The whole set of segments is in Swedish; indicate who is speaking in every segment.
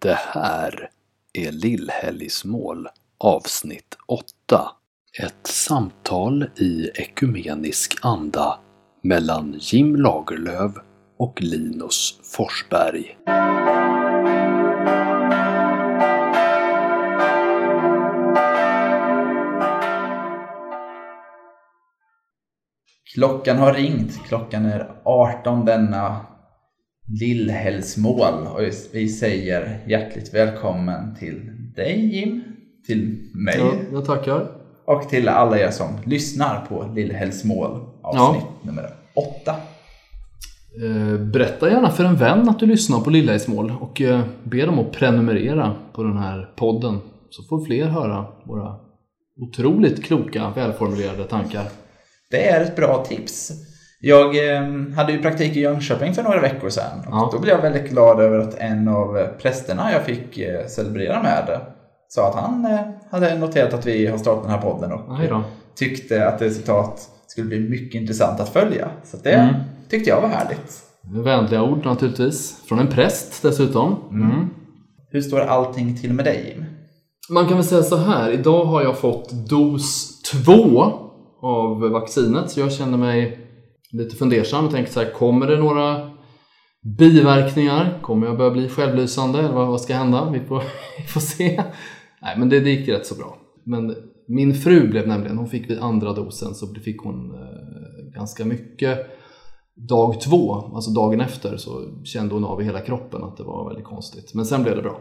Speaker 1: Det här är Lillhelgsmål avsnitt 8. Ett samtal i ekumenisk anda mellan Jim Lagerlöf och Linus Forsberg.
Speaker 2: Klockan har ringt. Klockan är 18 denna Lillhällsmål och vi säger hjärtligt välkommen till dig Jim, till mig
Speaker 3: Ja, jag tackar.
Speaker 2: och till alla er som lyssnar på Lillhällsmål avsnitt nummer 8.
Speaker 3: Eh, Berätta gärna för en vän att du lyssnar på Lilla i Smål och eh, be dem att prenumerera på den här podden så får fler höra våra otroligt kloka, välformulerade tankar.
Speaker 2: Det är ett bra tips. Jag eh, hade ju praktik i Jönköping för några veckor sedan. Och
Speaker 3: Ja.
Speaker 2: Då blev jag väldigt glad över att en av prästerna jag fick eh, celebrera med sa att han eh, hade noterat att vi har startat den här podden och tyckte att det citat skulle bli mycket intressant att följa. Så det
Speaker 3: Mm.
Speaker 2: tyckte jag var härligt.
Speaker 3: Vänliga ord naturligtvis. Från en präst dessutom. Mm.
Speaker 2: Hur står allting till med dig Jim?
Speaker 3: Man kan väl säga så här, idag har jag fått dos två av vaccinet så jag känner mig lite fundersam och tänker så här, kommer det några biverkningar? Kommer jag börja bli självlysande eller vad, ska hända? Vi får, vi får se. Nej, men det, det gick rätt så bra. Men min fru blev nämligen, hon fick vid andra dosen så fick hon eh, ganska mycket dag två, alltså dagen efter så kände hon av i hela kroppen att det var väldigt konstigt. Men sen blev det bra.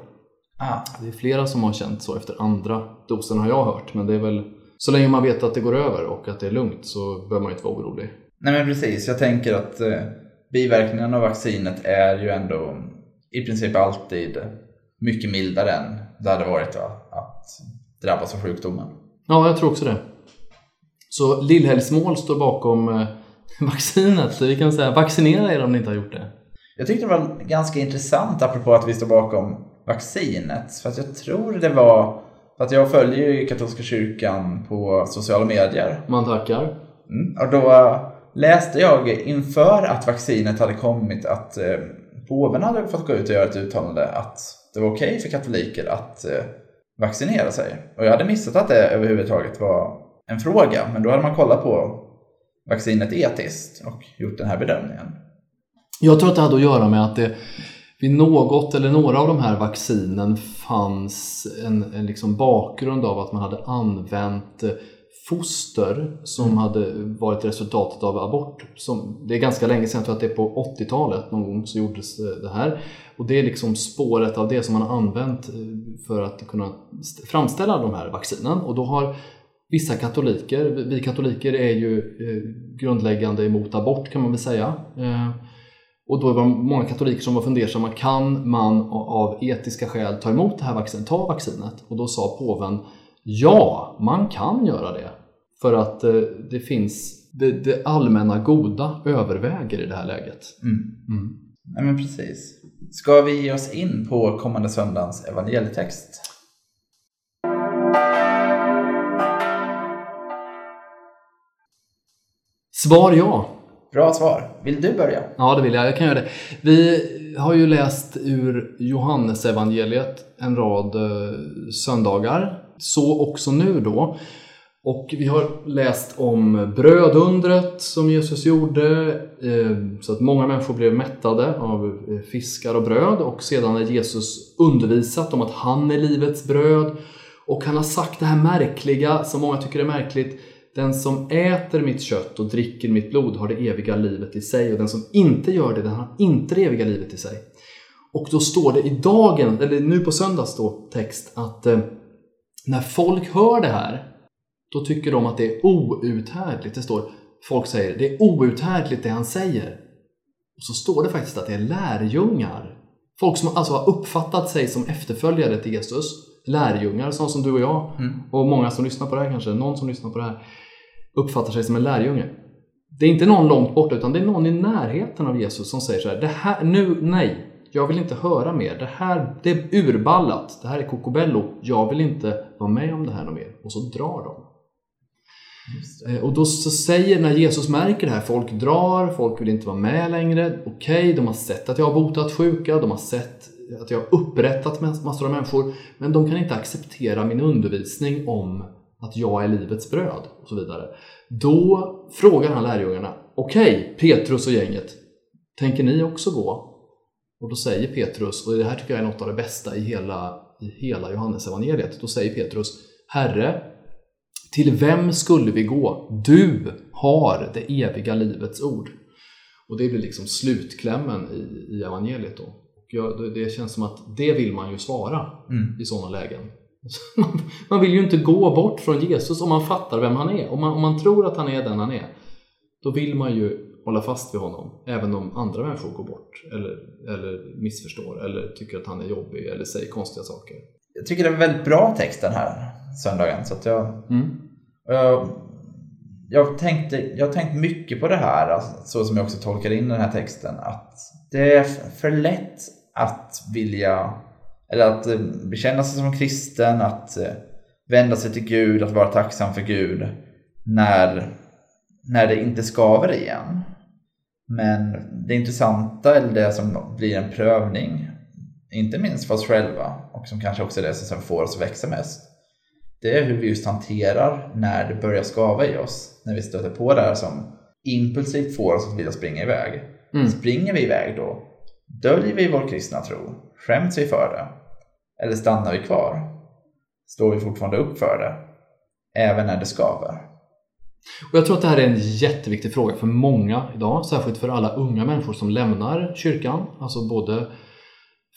Speaker 2: Ah,
Speaker 3: Det är flera som har känt så efter andra dosen har jag hört. Men det är väl så länge man vet att det går över och att det är lugnt så behöver man inte vara orolig.
Speaker 2: Nej men precis, jag tänker att eh, biverkningarna av vaccinet är ju ändå i princip alltid mycket mildare än det hade varit va? att drabbas av sjukdomen.
Speaker 3: Ja, jag tror också det. Så Lillhällsmål står bakom eh, vaccinet. Vi kan säga vaccinera er om ni inte har gjort det.
Speaker 2: Jag tyckte det var ganska intressant apropå att vi står bakom vaccinet. För att jag tror det var, att jag följer ju katolska kyrkan på sociala medier.
Speaker 3: Man tackar.
Speaker 2: Mm. Och då läste jag inför att vaccinet hade kommit att eh, påven hade fått gå ut och göra ett uttalande att det var okej för katoliker att eh, vaccinera sig. Och jag hade missat att det överhuvudtaget var en fråga. Men då hade man kollat på vaccinet etiskt och gjort den här bedömningen.
Speaker 3: Jag tror att det hade att göra med att det vid något eller några av de här vaccinen fanns en, en liksom bakgrund av att man hade använt eh, foster som hade varit resultatet av abort. Som, det är ganska länge sedan, jag tror att det är på 80-talet någon gång så gjordes det- det här. Och det är liksom spåret av det som man har använt eh, för att kunna st- framställa de här vaccinen. Och då har vissa katoliker, vi katoliker är ju eh, grundläggande emot abort kan man väl säga. Eh, och då var det många katoliker som var fundersamma, kan man av etiska skäl ta emot det här vaccinet, ta vaccinet? Och då sa påven, ja, man kan göra det. För att eh, det finns, det, det allmänna goda överväger i det här läget.
Speaker 2: Mm.
Speaker 3: Mm.
Speaker 2: Nej men precis. Ska vi ge oss in på kommande söndagens evangelietext?
Speaker 3: Svar ja.
Speaker 2: Bra svar. Vill du börja?
Speaker 3: Ja, det vill jag. Jag kan göra det. Vi har ju läst ur Johannesevangeliet en rad eh, söndagar. Så också nu då. Och vi har läst om brödundret som Jesus gjorde, eh, så att många människor blev mättade av eh, fiskar och bröd. Och sedan har Jesus undervisat om att han är livets bröd. Och han har sagt det här märkliga, som många tycker är märkligt. Den som äter mitt kött och dricker mitt blod har det eviga livet i sig och den som inte gör det, den har inte det eviga livet i sig. Och då står det i dagen, eller nu på söndags då, text att eh, när folk hör det här, då tycker de att det är outhärdligt. Det står, folk säger, det är outhärdligt det han säger. Och så står det faktiskt att det är lärjungar. Folk som alltså har uppfattat sig som efterföljare till Jesus. Lärjungar, sådana som du och jag. Och många som lyssnar på det här kanske, någon som lyssnar på det här uppfattar sig som en lärjunge. Det är inte någon långt borta utan det är någon i närheten av Jesus som säger så här, det här nu, nej, jag vill inte höra mer. Det här, det är urballat. Det här är kokobello. Jag vill inte vara med om det här något mer. Och så drar de. Eh, Och då så säger, när Jesus märker det här, folk drar, folk vill inte vara med längre. Okej, de har sett att jag har botat sjuka, de har sett att jag har upprättat massor av människor, men de kan inte acceptera min undervisning om att jag är livets bröd och så vidare. Då frågar han lärjungarna, okej, okay, Petrus och gänget, tänker ni också gå? Och då säger Petrus, och det här tycker jag är något av det bästa i hela, i hela Johannesevangeliet, då säger Petrus, Herre, till vem skulle vi gå? Du har det eviga livets ord. Och det blir liksom slutklämmen i, i evangeliet då. Och jag, det känns som att det vill man ju svara mm. i sådana lägen. Man vill ju inte gå bort från Jesus om man fattar vem han är. Om man, om man tror att han är den han är, då vill man ju hålla fast vid honom, även om andra människor går bort eller, eller missförstår eller tycker att han är jobbig eller säger konstiga saker.
Speaker 2: Jag tycker det är en väldigt bra text den här söndagen. Så att jag, mm. jag, jag, tänkte, jag har tänkt mycket på det här, alltså, så som jag också tolkar in den här texten, att det är för lätt att vilja, eller att eh, bekänna sig som kristen, att eh, vända sig till Gud, att vara tacksam för Gud när, när det inte skaver igen. Men det intressanta, eller det som blir en prövning, inte minst för oss själva och som kanske också är det som får oss att växa mest, det är hur vi just hanterar när det börjar skava i oss. När vi stöter på det här som impulsivt får oss att vilja springa iväg. Mm. Springer vi iväg då? Döljer vi vår kristna tro? Skäms vi för det? Eller stannar vi kvar? Står vi fortfarande upp för det? Även när det skaver?
Speaker 3: Och jag tror att det här är en jätteviktig fråga för många idag, särskilt för alla unga människor som lämnar kyrkan, alltså både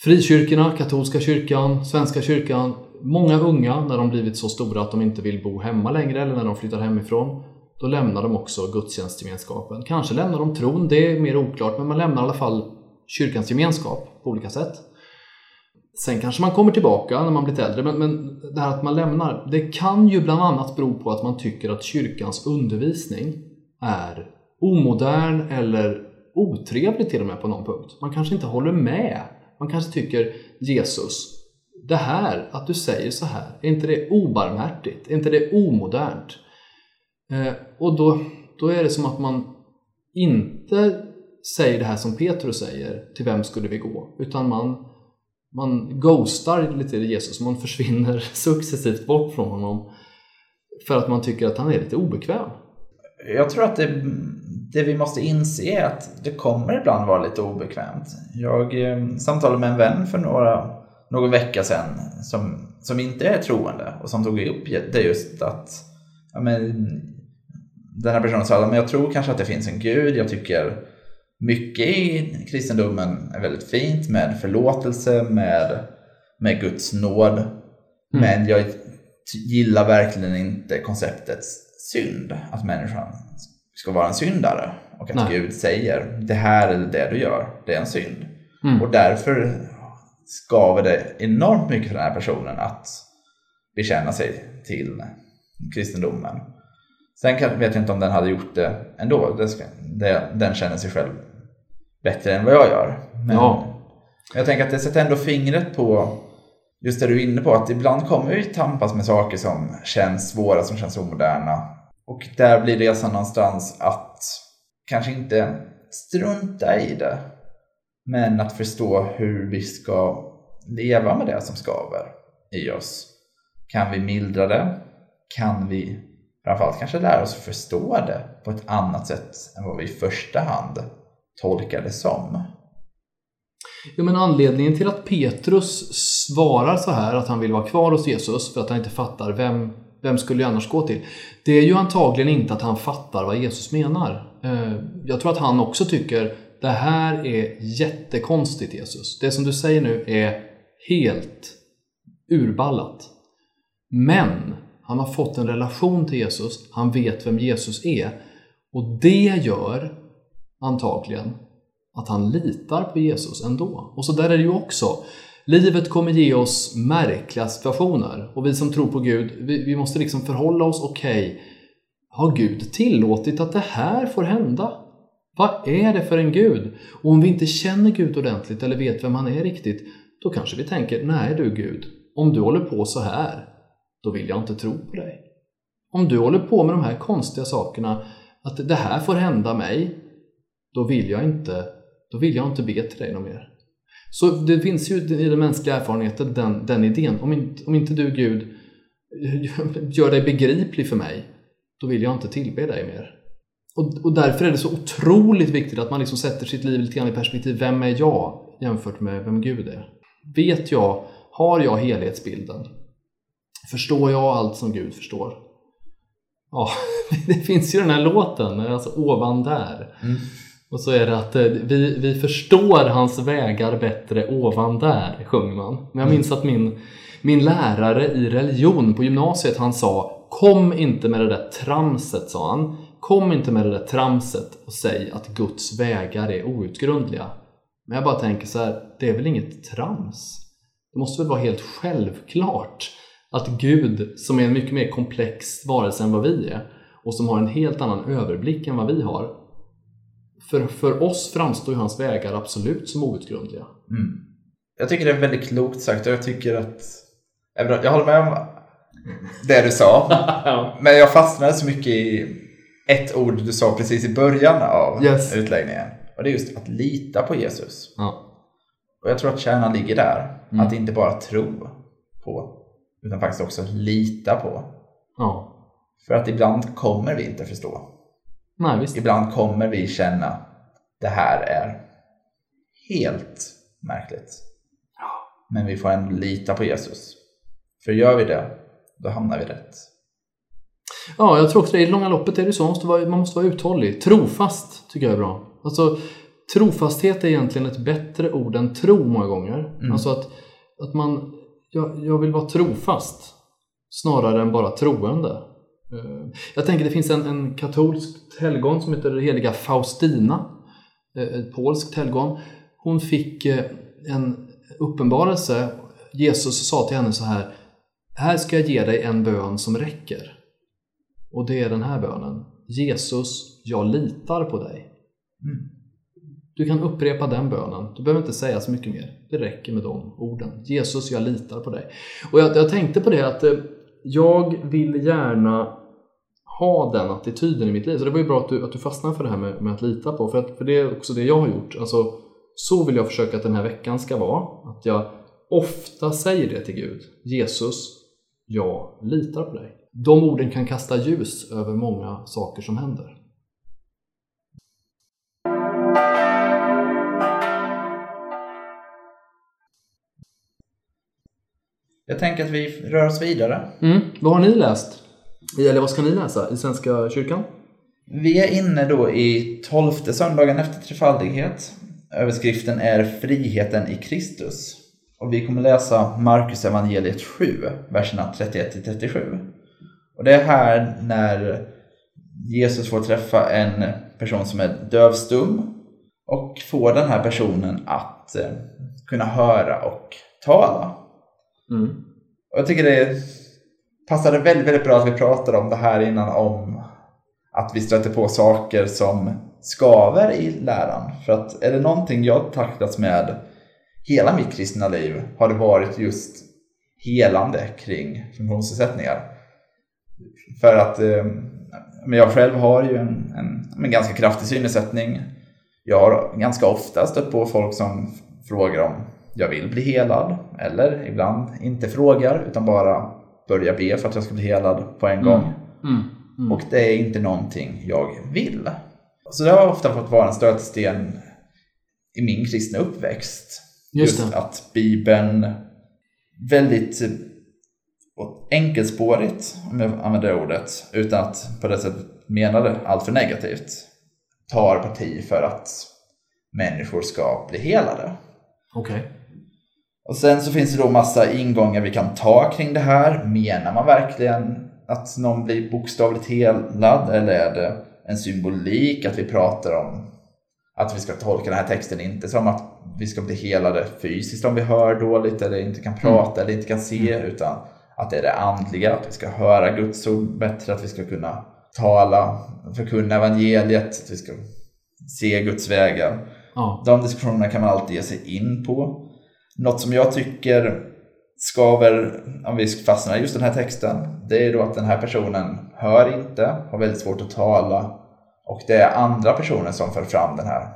Speaker 3: frikyrkorna, katolska kyrkan, svenska kyrkan. Många unga, när de blivit så stora att de inte vill bo hemma längre eller när de flyttar hemifrån, då lämnar de också gudstjänstgemenskapen. Kanske lämnar de tron, det är mer oklart, men man lämnar i alla fall kyrkans gemenskap på olika sätt. Sen kanske man kommer tillbaka när man blivit äldre, men, men det här att man lämnar, det kan ju bland annat bero på att man tycker att kyrkans undervisning är omodern eller otrevlig till och med på någon punkt. Man kanske inte håller med. Man kanske tycker Jesus, det här, att du säger så här, är inte det obarmhärtigt? Är inte det omodernt? Eh, och då, då är det som att man inte säger det här som Petrus säger, till vem skulle vi gå? Utan man man ghostar lite Jesus, man försvinner successivt bort från honom för att man tycker att han är lite obekväm.
Speaker 2: Jag tror att det, det vi måste inse är att det kommer ibland vara lite obekvämt. Jag eh, samtalade med en vän för några, någon vecka sedan som, som inte är troende och som tog upp det just att ja, men, den här personen sa att jag tror kanske att det finns en gud, jag tycker mycket i kristendomen är väldigt fint med förlåtelse, med, med Guds nåd. Mm. Men jag gillar verkligen inte konceptet synd, att människan ska vara en syndare. Och att Nej. Gud säger, det här är det du gör, det är en synd. Mm. Och därför skaver det enormt mycket för den här personen att bekänna sig till kristendomen. Sen vet jag inte om den hade gjort det ändå. den känner sig själv bättre än vad jag gör. Men ja. jag tänker att det sätter ändå fingret på just det du är inne på, att ibland kommer vi tampas med saker som känns svåra, som känns omoderna. Och där blir resan någonstans att kanske inte strunta i det, men att förstå hur vi ska leva med det som skaver i oss. Kan vi mildra det? Kan vi framförallt kanske lära oss att förstå det på ett annat sätt än vad vi i första hand tolka det som.
Speaker 3: Ja, men anledningen till att Petrus svarar så här, att han vill vara kvar hos Jesus för att han inte fattar vem, vem skulle jag annars gå till? Det är ju antagligen inte att han fattar vad Jesus menar. Eh, jag tror att han också tycker det här är jättekonstigt Jesus. Det som du säger nu är helt urballat. Men han har fått en relation till Jesus, han vet vem Jesus är. Och det gör antagligen att han litar på Jesus ändå. Och så där är det ju också. Livet kommer ge oss märkliga situationer och vi som tror på Gud, vi, vi måste liksom förhålla oss, okej, okay, har Gud tillåtit att det här får hända? Vad är det för en Gud? Och om vi inte känner Gud ordentligt eller vet vem han är riktigt, då kanske vi tänker, nej du Gud, om du håller på så här, då vill jag inte tro på dig. Om du håller på med de här konstiga sakerna, att det här får hända mig, då vill jag inte, då vill jag inte be till dig något mer. Så det finns ju i den mänskliga erfarenheten den, den idén. Om inte, om inte du Gud gör dig begriplig för mig, då vill jag inte tillbe dig mer. Och, och därför är det så otroligt viktigt att man liksom sätter sitt liv lite grann i perspektiv. Vem är jag jämfört med vem Gud är? Vet jag, har jag helhetsbilden? Förstår jag allt som Gud förstår? Ja, det finns ju den här låten, alltså ovan där.
Speaker 2: Mm.
Speaker 3: Och så är det att eh, vi, vi förstår hans vägar bättre ovan där, sjunger man. Men jag minns att min, min lärare i religion på gymnasiet, han sa Kom inte med det där tramset, sa han. Kom inte med det där tramset och säg att Guds vägar är outgrundliga. Men jag bara tänker så här, det är väl inget trams? Det måste väl vara helt självklart att Gud, som är en mycket mer komplex varelse än vad vi är och som har en helt annan överblick än vad vi har. För, för oss framstår ju hans vägar absolut som outgrundliga.
Speaker 2: Mm. Jag tycker det är väldigt klokt sagt och jag tycker att jag håller med om det du sa. Men jag fastnade så mycket i ett ord du sa precis i början av
Speaker 3: Yes.
Speaker 2: utläggningen. Och det är just att lita på Jesus.
Speaker 3: Ja.
Speaker 2: Och jag tror att kärnan ligger där.
Speaker 3: Mm.
Speaker 2: Att inte bara tro på, utan faktiskt också lita på.
Speaker 3: ja.
Speaker 2: För att ibland kommer vi inte förstå.
Speaker 3: Nej.
Speaker 2: Ibland kommer vi känna det här är helt märkligt. Men vi får ändå lita på Jesus. För gör vi det, då hamnar vi rätt.
Speaker 3: Ja, jag tror också det. I det långa loppet är det så. Man måste vara, man måste vara uthållig. Trofast tycker jag är bra. Alltså, trofasthet är egentligen ett bättre ord än tro många gånger.
Speaker 2: Mm.
Speaker 3: Alltså att, att man, jag, jag vill vara trofast snarare än bara troende. Eh, Jag tänker det finns en, en katolsk helgon som heter heliga Faustina. eh, Ett polskt helgon. Hon fick eh, en uppenbarelse. Jesus sa till henne så här. Här ska jag ge dig en bön som räcker. Och det är den här bönen. Jesus, jag litar på dig.
Speaker 2: Mm.
Speaker 3: Du kan upprepa den bönen. Du behöver inte säga så mycket mer. Det räcker med de orden. Jesus, jag litar på dig. Och jag, jag tänkte på det att jag vill gärna ha den attityden i mitt liv. Så det var ju bra att du, att du fastnade för det här med, med att lita på. För, att, för det är också det jag har gjort. Alltså, så vill jag försöka att den här veckan ska vara. Att jag ofta säger det till Gud. Jesus, jag litar på dig. De orden kan kasta ljus över många saker som händer.
Speaker 2: Jag tänker att vi rör oss vidare.
Speaker 3: Mm. Vad har ni läst? Eller vad ska ni läsa i Svenska kyrkan?
Speaker 2: Vi är inne då i tolfte söndagen efter trefaldighet. Överskriften är Friheten i Kristus. Och vi kommer läsa Markus evangeliet 7, verserna 31-37. Och det är här när Jesus får träffa en person som är dövstum och får den här personen att eh, kunna höra och tala.
Speaker 3: Mm.
Speaker 2: Och jag tycker det passade väldigt, väldigt bra att vi pratade om det här innan om att vi stöter på saker som skaver i läran. För att är det någonting jag taktats med hela mitt kristna liv har det varit just helande kring funktionsnedsättningar. För att eh, men jag själv har ju en, en, en ganska kraftig synnedsättning. Jag har ganska ofta stött på folk som frågar om jag vill bli helad. Eller ibland inte frågar utan bara börjar be för att jag ska bli helad på en gång.
Speaker 3: Mm. Mm.
Speaker 2: Och det är inte någonting jag vill. Så det har ofta fått vara en stötesten i min kristna uppväxt.
Speaker 3: Just det.
Speaker 2: att Bibeln väldigt eh, enkelspårigt, om jag använder det ordet, utan att på det sättet mena det allt för negativt, tar parti för att människor ska bli helade.
Speaker 3: Okej.
Speaker 2: Och sen så finns det då massa ingångar vi kan ta kring det här. Menar man verkligen att någon blir bokstavligt helad eller är det en symbolik att vi pratar om att vi ska tolka den här texten inte som att vi ska bli helade fysiskt om vi hör dåligt eller inte kan prata eller inte kan se utan att det är det andliga, att vi ska höra Guds ord bättre, att vi ska kunna tala, förkunna evangeliet, att vi ska se Guds vägar.
Speaker 3: Ja.
Speaker 2: De diskussionerna kan man alltid ge sig in på. Något som jag tycker skaver, om vi fastnar i just den här texten, det är då att den här personen hör inte, har väldigt svårt att tala och det är andra personer som för fram den här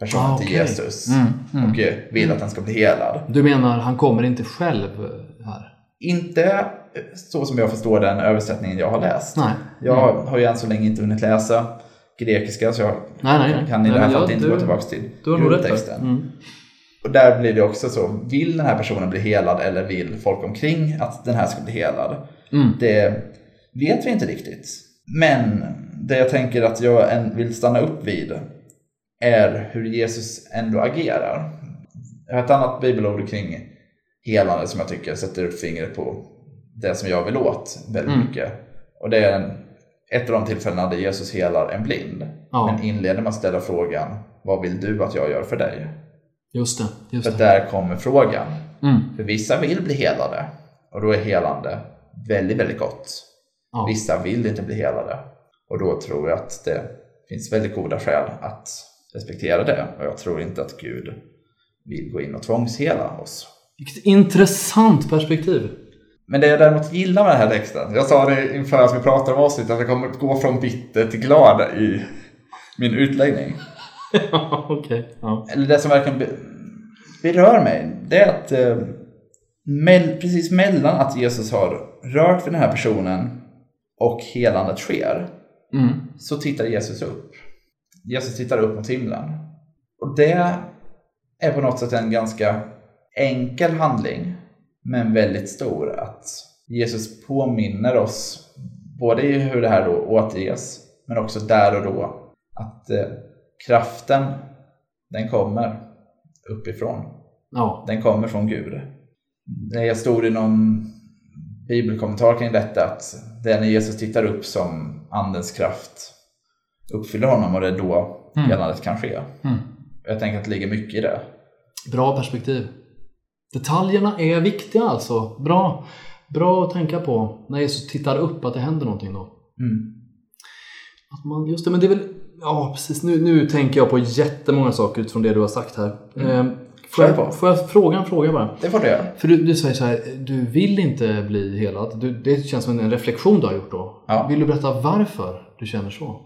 Speaker 2: personen
Speaker 3: Ah,
Speaker 2: till
Speaker 3: okej.
Speaker 2: Jesus
Speaker 3: Mm, mm.
Speaker 2: och vill att den ska bli helad.
Speaker 3: Du menar, han kommer inte själv här?
Speaker 2: Inte så som jag förstår den översättningen jag har läst.
Speaker 3: Nej.
Speaker 2: Jag har ju än så länge inte hunnit läsa grekiska så jag
Speaker 3: Nej, nej, nej.
Speaker 2: kan i
Speaker 3: Nej,
Speaker 2: det här fallet inte
Speaker 3: du-
Speaker 2: gå tillbaka till
Speaker 3: Du har nog rätt
Speaker 2: grundtexten.
Speaker 3: Mm.
Speaker 2: Och där blir det också så, vill den här personen bli helad eller vill folk omkring att den här ska bli helad?
Speaker 3: Mm.
Speaker 2: Det vet vi inte riktigt. Men det jag tänker att jag vill stanna upp vid är hur Jesus ändå agerar. Jag har ett annat bibelord kring helande som jag tycker sätter upp fingret på det som jag vill åt väldigt
Speaker 3: Mm.
Speaker 2: mycket. Och det är ett av de tillfällena där Jesus helar en blind.
Speaker 3: Ja.
Speaker 2: Men inleder med att ställa frågan, vad vill du att jag gör för dig?
Speaker 3: Just det. Just
Speaker 2: För att
Speaker 3: det.
Speaker 2: där kommer frågan.
Speaker 3: Mm.
Speaker 2: För vissa vill bli helade och då är helande väldigt, väldigt gott.
Speaker 3: Ja.
Speaker 2: Vissa vill inte bli helade och då tror jag att det finns väldigt goda skäl att respektera det. Och jag tror inte att Gud vill gå in och tvångshela oss.
Speaker 3: Vilket intressant perspektiv.
Speaker 2: Men det jag däremot gillar med den här texten, jag sa det inför att vi pratade om avsnittet, att jag kommer gå från bitter till glad i min utläggning.
Speaker 3: Okej. Ja.
Speaker 2: eller det som verkligen be- berör mig, det är att eh, precis mellan att Jesus har rört vid den här personen och helandet sker,
Speaker 3: Mm.
Speaker 2: så tittar Jesus upp. Jesus tittar upp mot himlen. Och det är på något sätt en ganska enkel handling, men väldigt stor. Att Jesus påminner oss, både i hur det här då återges, men också där och då, att eh, kraften, den kommer uppifrån.
Speaker 3: Ja.
Speaker 2: Den kommer från Gud. Det stod i någon bibelkommentar kring detta att det är när Jesus tittar upp som andens kraft uppfyller honom och det är då
Speaker 3: Mm.
Speaker 2: helandet kan ske.
Speaker 3: Mm.
Speaker 2: Jag tänker att det ligger mycket i det.
Speaker 3: Bra perspektiv. Detaljerna är viktiga alltså. Bra. Bra att tänka på när Jesus tittar upp att det händer någonting då.
Speaker 2: Mm.
Speaker 3: Att man, just det, men det är väl... Ja, precis. Nu, nu tänker jag på jättemånga saker utifrån det du har sagt här. Eh, får,
Speaker 2: Kör på.
Speaker 3: jag, får jag fråga en fråga bara?
Speaker 2: Det får du göra.
Speaker 3: För du, du säger så här, du vill inte bli helad. Du, det känns som en reflektion du har gjort då.
Speaker 2: Ja.
Speaker 3: Vill du berätta varför du känner så?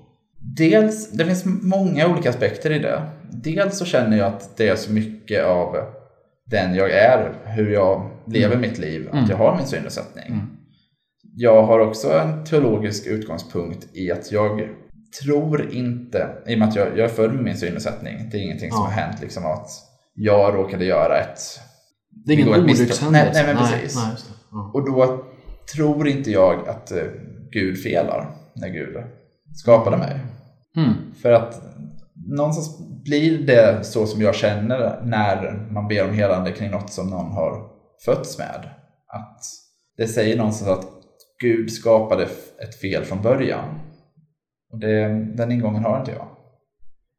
Speaker 2: Dels, det finns många olika aspekter i det. Dels så känner jag att det är så mycket av den jag är, hur jag lever mitt liv, att jag har min synnedsättning. Jag har också en teologisk utgångspunkt i att jag tror inte, i och med att jag, jag är född med min synnedsättning, det är ingenting som
Speaker 3: Ja.
Speaker 2: har hänt liksom att jag råkade göra ett...
Speaker 3: Det är ingen olyckshändelse?
Speaker 2: Nej, nej, men precis.
Speaker 3: Nej, det. Ja.
Speaker 2: Och då tror inte jag att eh, Gud felar när Gud skapade mig.
Speaker 3: Mm.
Speaker 2: För att någonstans blir det så som jag känner när man ber om helande kring något som någon har fötts med. Att det säger någonstans att Gud skapade ett fel från början. Och det, den ingången har inte jag.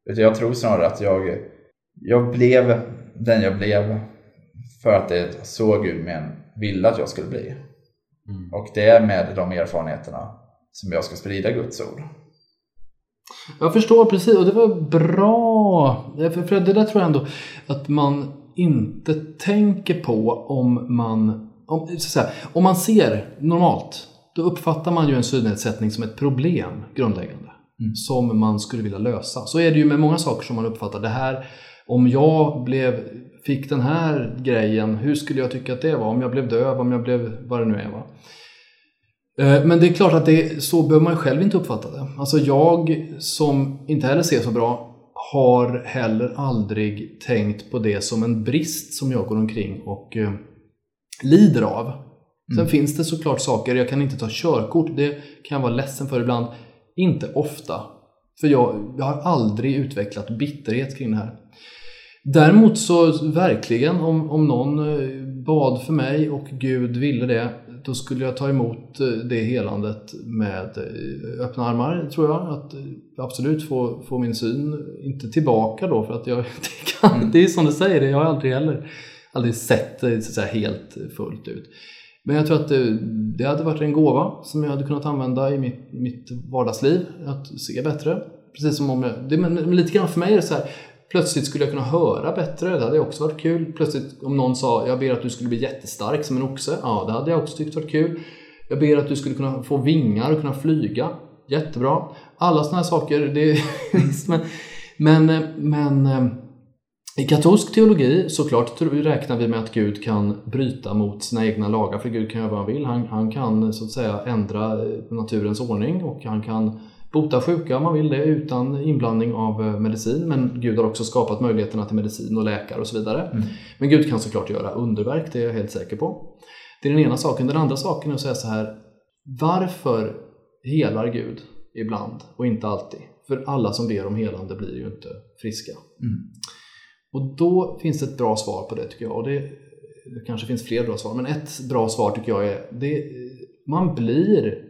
Speaker 2: Utan jag tror snarare att jag, jag blev den jag blev för att det så Gud men ville att jag skulle bli.
Speaker 3: Mm.
Speaker 2: Och det är med de erfarenheterna som jag ska sprida Guds ord.
Speaker 3: Jag förstår precis och det var bra. För, för det där tror jag ändå att man inte tänker på om man om, så säga, om man ser normalt då uppfattar man ju en synnedsättning som ett problem grundläggande som man skulle vilja lösa. Så är det ju med många saker som man uppfattar. Det här, om jag blev, fick den här grejen, hur skulle jag tycka att det var? Om jag blev döv, om jag blev vad det nu är. Va? Eh, Men det är klart att det, så behöver man själv inte uppfatta det. Alltså jag som inte heller ser så bra har heller aldrig tänkt på det som en brist som jag går omkring och eh, lider av. Sen finns det såklart saker, jag kan inte ta körkort, det kan jag vara ledsen för ibland. Inte ofta. För jag, jag har aldrig utvecklat bitterhet kring det här. Däremot så verkligen om, om någon eh, bad för mig och Gud ville det, då skulle jag ta emot eh, det helandet med eh, öppna armar, tror jag. Att absolut få, få min syn, inte tillbaka då, för att jag, det, kan, det är som du säger, jag har aldrig heller aldrig sett det så att säga, helt fullt ut. Men jag tror att det, det hade varit en gåva som jag hade kunnat använda i mitt, mitt vardagsliv, att se bättre. Precis som om jag, det, men, men lite grann för mig är det så här, plötsligt skulle jag kunna höra bättre, det hade också varit kul. Plötsligt om någon sa, jag ber att du skulle bli jättestark som en oxe, ja det hade jag också tyckt varit kul. Jag ber att du skulle kunna få vingar och kunna flyga, jättebra. Alla sådana här saker, det men, men, eh, men eh, i katolsk teologi såklart räknar vi med att Gud kan bryta mot sina egna lagar, för Gud kan göra vad han vill. Han, han kan så att säga ändra eh, naturens ordning och han kan bota sjuka om man vill det utan inblandning av eh, medicin. Men Gud har också skapat möjligheterna till medicin och läkare och så vidare. Mm. Men Gud kan såklart göra underverk, det är jag helt säker på. Det är den ena saken. Den andra saken är att säga så här. Varför helar Gud ibland och inte alltid? För alla som ber om helande blir ju inte friska. Mm. Och då finns det ett bra svar på det tycker jag. Och det, det kanske finns fler bra svar, men ett bra svar tycker jag är det, man blir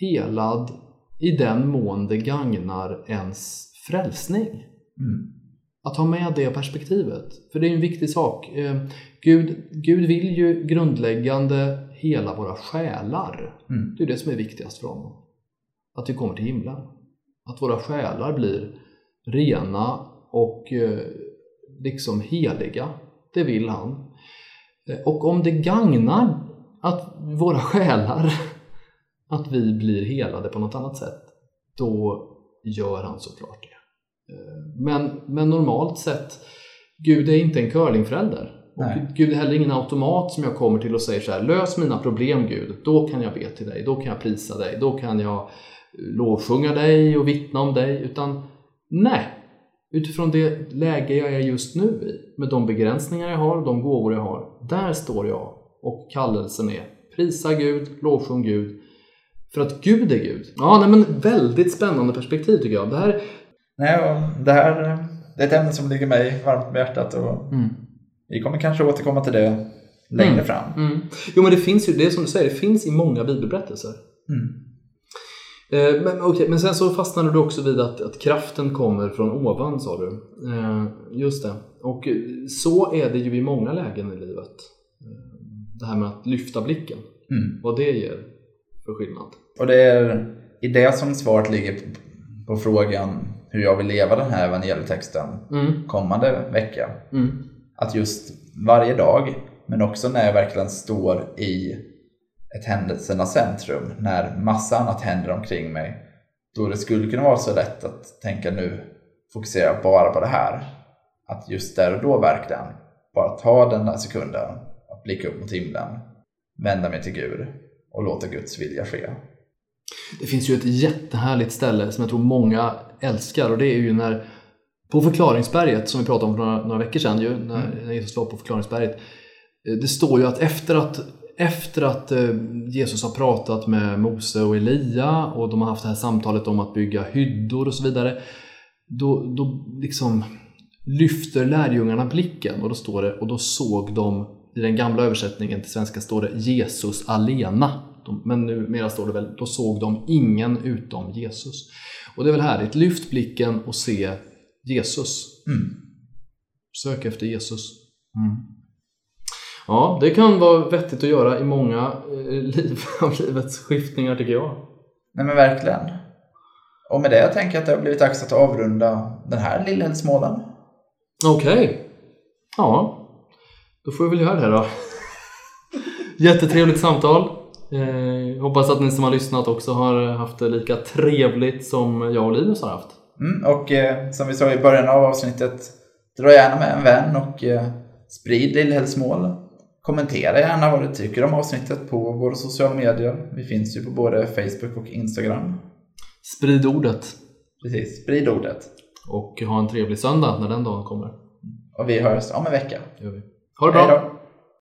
Speaker 3: helad i den mån det gagnar ens frälsning. Mm. Att ha med det perspektivet. För det är en viktig sak. Eh, Gud, Gud vill ju grundläggande hela våra själar. Mm. Det är det som är viktigast för honom. Att vi kommer till himlen. Att våra själar blir rena och eh, liksom heliga. Det vill han. Eh, och om det gagnar att våra själar att vi blir helade på något annat sätt, då gör han såklart det. Eh, men, men normalt sett, Gud är inte en curlingförälder. Och Gud är heller ingen automat som jag kommer till och säger så här, lös mina problem Gud, då kan jag be till dig, då kan jag prisa dig, då kan jag lovsjunga dig och vittna om dig. Utan nej, utifrån det läge jag är just nu i, med de begränsningar jag har, de gåvor jag har, där står jag och kallelsen är prisa Gud, lovsjung Gud, för att Gud är Gud. Ja, nej, men väldigt spännande perspektiv tycker jag. Det här...
Speaker 2: Nej, det här det är ett ämne som ligger mig varmt om hjärtat och mm. vi kommer kanske återkomma till det längre mm. fram.
Speaker 3: Mm. Jo, men det finns ju, det som du säger, det finns i många bibelberättelser. Eh, men, okay, men sen så fastnade du också vid att, att kraften kommer från ovan, sa du. Eh, just det. Och så är det ju i många lägen i livet. Eh, det här med att lyfta blicken. Mm. Vad det ger för skillnad.
Speaker 2: Och det är i det som svaret ligger på frågan hur jag vill leva den här evangelietexten mm. kommande vecka. Mm. Att just varje dag, men också när jag verkligen står i ett händelsernas centrum, när massa annat händer omkring mig, då det skulle kunna vara så lätt att tänka nu fokuserar jag bara på det här. Att just där och då verkligen bara ta den där sekunden, att blicka upp mot himlen, vända mig till Gud och låta Guds vilja ske.
Speaker 3: Det finns ju ett jättehärligt ställe som jag tror många älskar och det är ju när på förklaringsberget som vi pratade om för några, några veckor sedan ju, när, mm. Jesus var på förklaringsberget. Det står ju att efter att efter att eh, Jesus har pratat med Mose och Elia och de har haft det här samtalet om att bygga hyddor och så vidare. Då, då liksom lyfter lärjungarna blicken och då står det och då såg de i den gamla översättningen till svenska står det Jesus alena. Men numera står det väl, då såg de ingen utom Jesus. Och det är väl härligt, lyft blicken och se Jesus. Mm. Sök efter Jesus. Mm. Ja, det kan vara vettigt att göra i många eh, liv, av livets skiftningar tycker jag.
Speaker 2: Nej men verkligen. Och med det jag tänker jag att det har blivit dags att avrunda den här Lillhällsmålen.
Speaker 3: Okej. Okay. Ja, då får vi väl göra det då. Jättetrevligt samtal. Eh, hoppas att ni som har lyssnat också har haft det lika trevligt som jag och Linus har haft.
Speaker 2: Mm, och eh, som vi sa i början av avsnittet, dra gärna med en vän och eh, sprid Lillhällsmål. Kommentera gärna vad du tycker om avsnittet på våra sociala medier. Vi finns ju på både Facebook och Instagram.
Speaker 3: Sprid ordet.
Speaker 2: Precis, sprid ordet.
Speaker 3: Och ha en trevlig söndag när den dagen kommer.
Speaker 2: Och vi hörs om en vecka.
Speaker 3: Gör vi. Ha det bra!